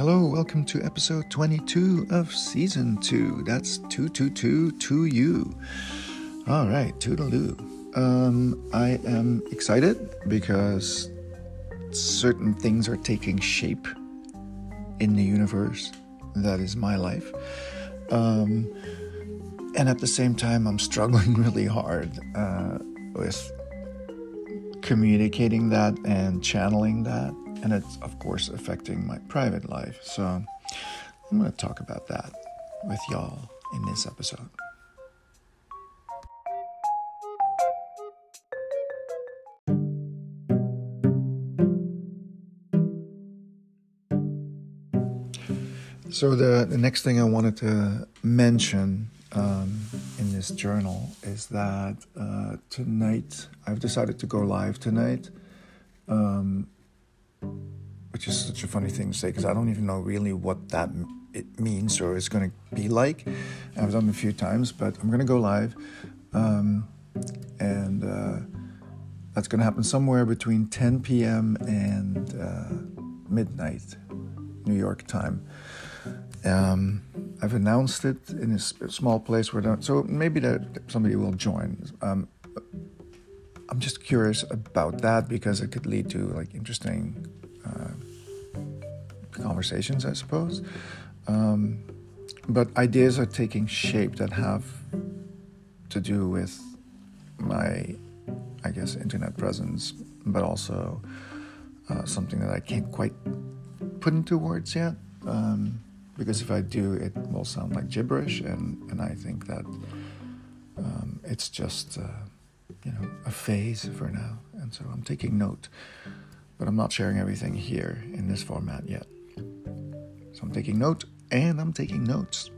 Hello, welcome to episode 22 of season 2. That's 222 to you. All right, toodaloo. Um, I am excited because certain things are taking shape in the universe that is my life. Um, and at the same time, I'm struggling really hard uh, with communicating that and channeling that. And it's, of course, affecting my private life. So I'm going to talk about that with y'all in this episode. So the, the next thing I wanted to mention um, in this journal is that uh, tonight I've decided to go live tonight, um, which is such a funny thing to say because I don't even know really what that it means or is going to be like. I've done it a few times, but I'm going to go live, um, and uh, that's going to happen somewhere between 10 p.m. and uh, midnight, New York time. Um, I've announced it in a small place where, so maybe that somebody will join. Um, I'm just curious about that because it could lead to like interesting uh, conversations, I suppose. Um, but ideas are taking shape that have to do with my, I guess, internet presence, but also uh, something that I can't quite put into words yet. Um, because if I do, it will sound like gibberish, and, and I think that um, it's just uh, you know a phase for now, and so I'm taking note, but I'm not sharing everything here in this format yet. So I'm taking note, and I'm taking notes.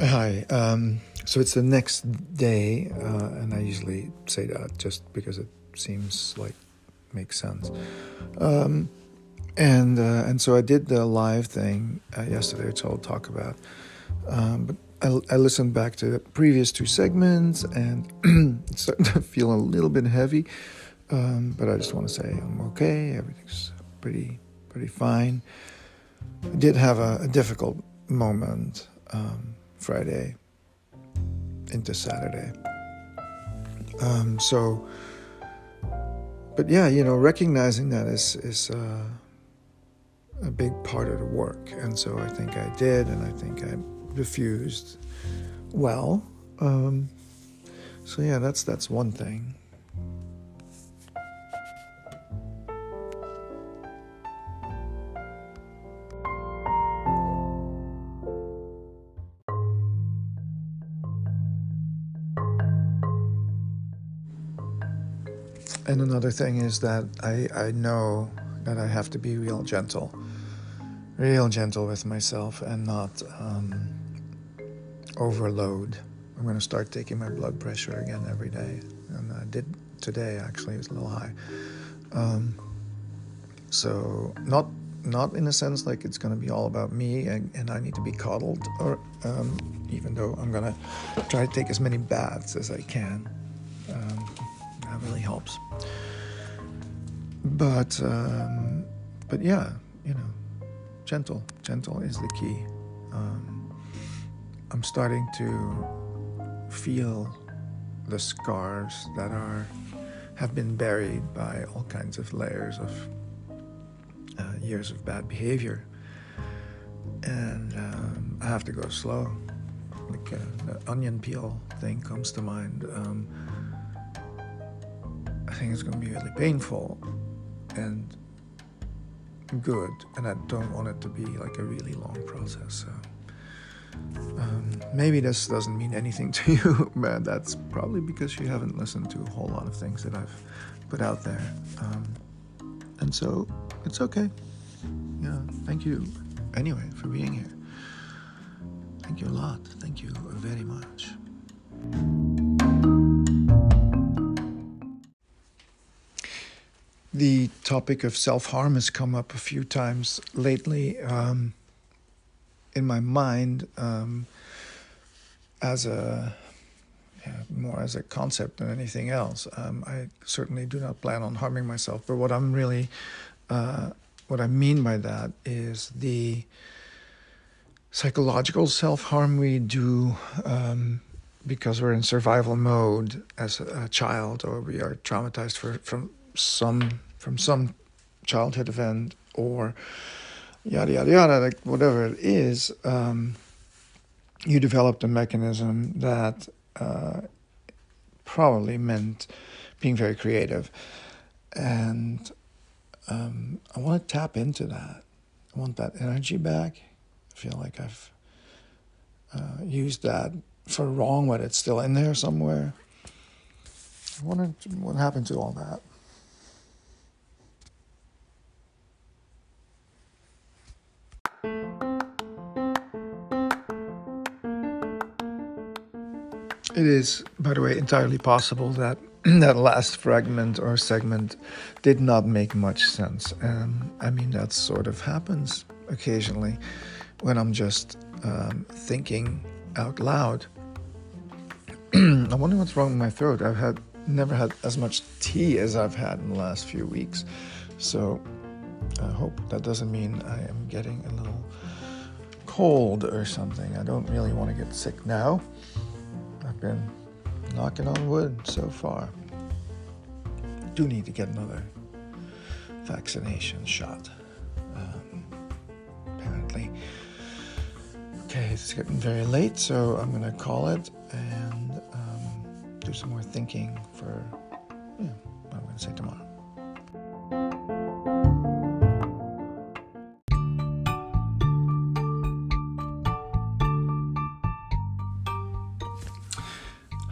Hi. Um, so it's the next day, uh, and I usually say that just because it seems like makes sense. Um, and uh, and so I did the live thing uh, yesterday, which I'll talk about. Um, but I, I, listened back to the previous two segments, and it's starting to feel a little bit heavy. Um, but I just want to say I'm okay. Everything's pretty pretty fine. I did have a, a difficult moment um, Friday into Saturday. Um, so, but yeah, you know, recognizing that is is uh, a big part of the work, and so I think I did, and I think I diffused well. Um, so yeah, that's that's one thing. And another thing is that I, I know that I have to be real gentle, real gentle with myself and not um, overload. I'm going to start taking my blood pressure again every day. And I did today, actually, it was a little high. Um, so, not not in a sense like it's going to be all about me and, and I need to be coddled, or um, even though I'm going to try to take as many baths as I can. Um, that really helps. But um, but yeah, you know, gentle, gentle is the key. Um, I'm starting to feel the scars that are have been buried by all kinds of layers of uh, years of bad behavior, and um, I have to go slow. Like uh, the onion peel thing comes to mind. Um, I think it's going to be really painful and good, and I don't want it to be like a really long process. So. Um, maybe this doesn't mean anything to you, but that's probably because you haven't listened to a whole lot of things that I've put out there. Um, and so it's okay. Yeah, thank you anyway for being here. Thank you a lot. Thank you very much. The topic of self harm has come up a few times lately um, in my mind. Um, as a yeah, more as a concept than anything else. Um, I certainly do not plan on harming myself, but what I'm really, uh, what I mean by that is the psychological self harm we do um, because we're in survival mode as a, child, or we are traumatized for, from some from some childhood event, or yada yada yada, like whatever it is. Um, you developed a mechanism that uh, probably meant being very creative. And um, I want to tap into that. I want that energy back. I feel like I've uh, used that for wrong, but it's still in there somewhere. I wonder what happened to all that. It is, by the way, entirely possible that that last fragment or segment did not make much sense. Um, I mean, that sort of happens occasionally when I'm just um, thinking out loud. I wonder what's wrong with my throat. I've had never had as much tea as I've had in the last few weeks, so I hope that doesn't mean I am getting a little cold or something. I don't really want to get sick now been knocking on wood so far. Do need to get another vaccination shot. Um, apparently. Okay, it's getting very late, so I'm gonna call it and um, do some more thinking for yeah, what I'm gonna say tomorrow.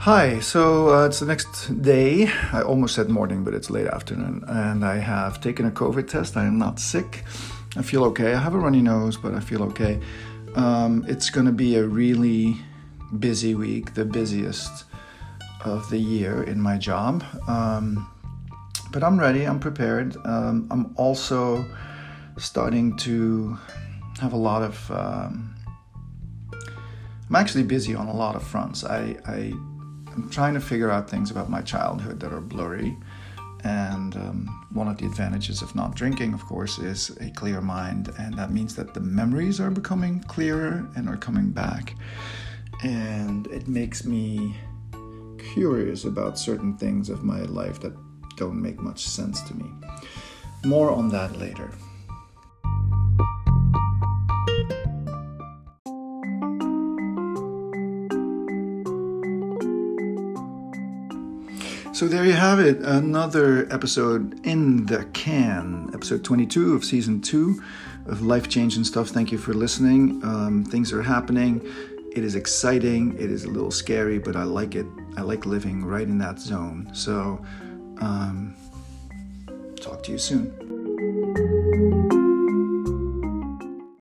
Hi, so uh, it's the next day. I almost said morning, but it's late afternoon, and I have taken a COVID test. I am not sick. I feel okay. I have a runny nose, but I feel okay. Um, it's going to be a really busy week, the busiest of the year in my job. Um, but I'm ready, I'm prepared. Um, I'm also starting to have a lot of. Um, I'm actually busy on a lot of fronts. I, I I'm trying to figure out things about my childhood that are blurry. And um, one of the advantages of not drinking, of course, is a clear mind. And that means that the memories are becoming clearer and are coming back. And it makes me curious about certain things of my life that don't make much sense to me. More on that later. So there you have it, another episode in the can, episode 22 of season two of Life Change and Stuff. Thank you for listening. Um, things are happening. It is exciting. It is a little scary, but I like it. I like living right in that zone. So, um, talk to you soon.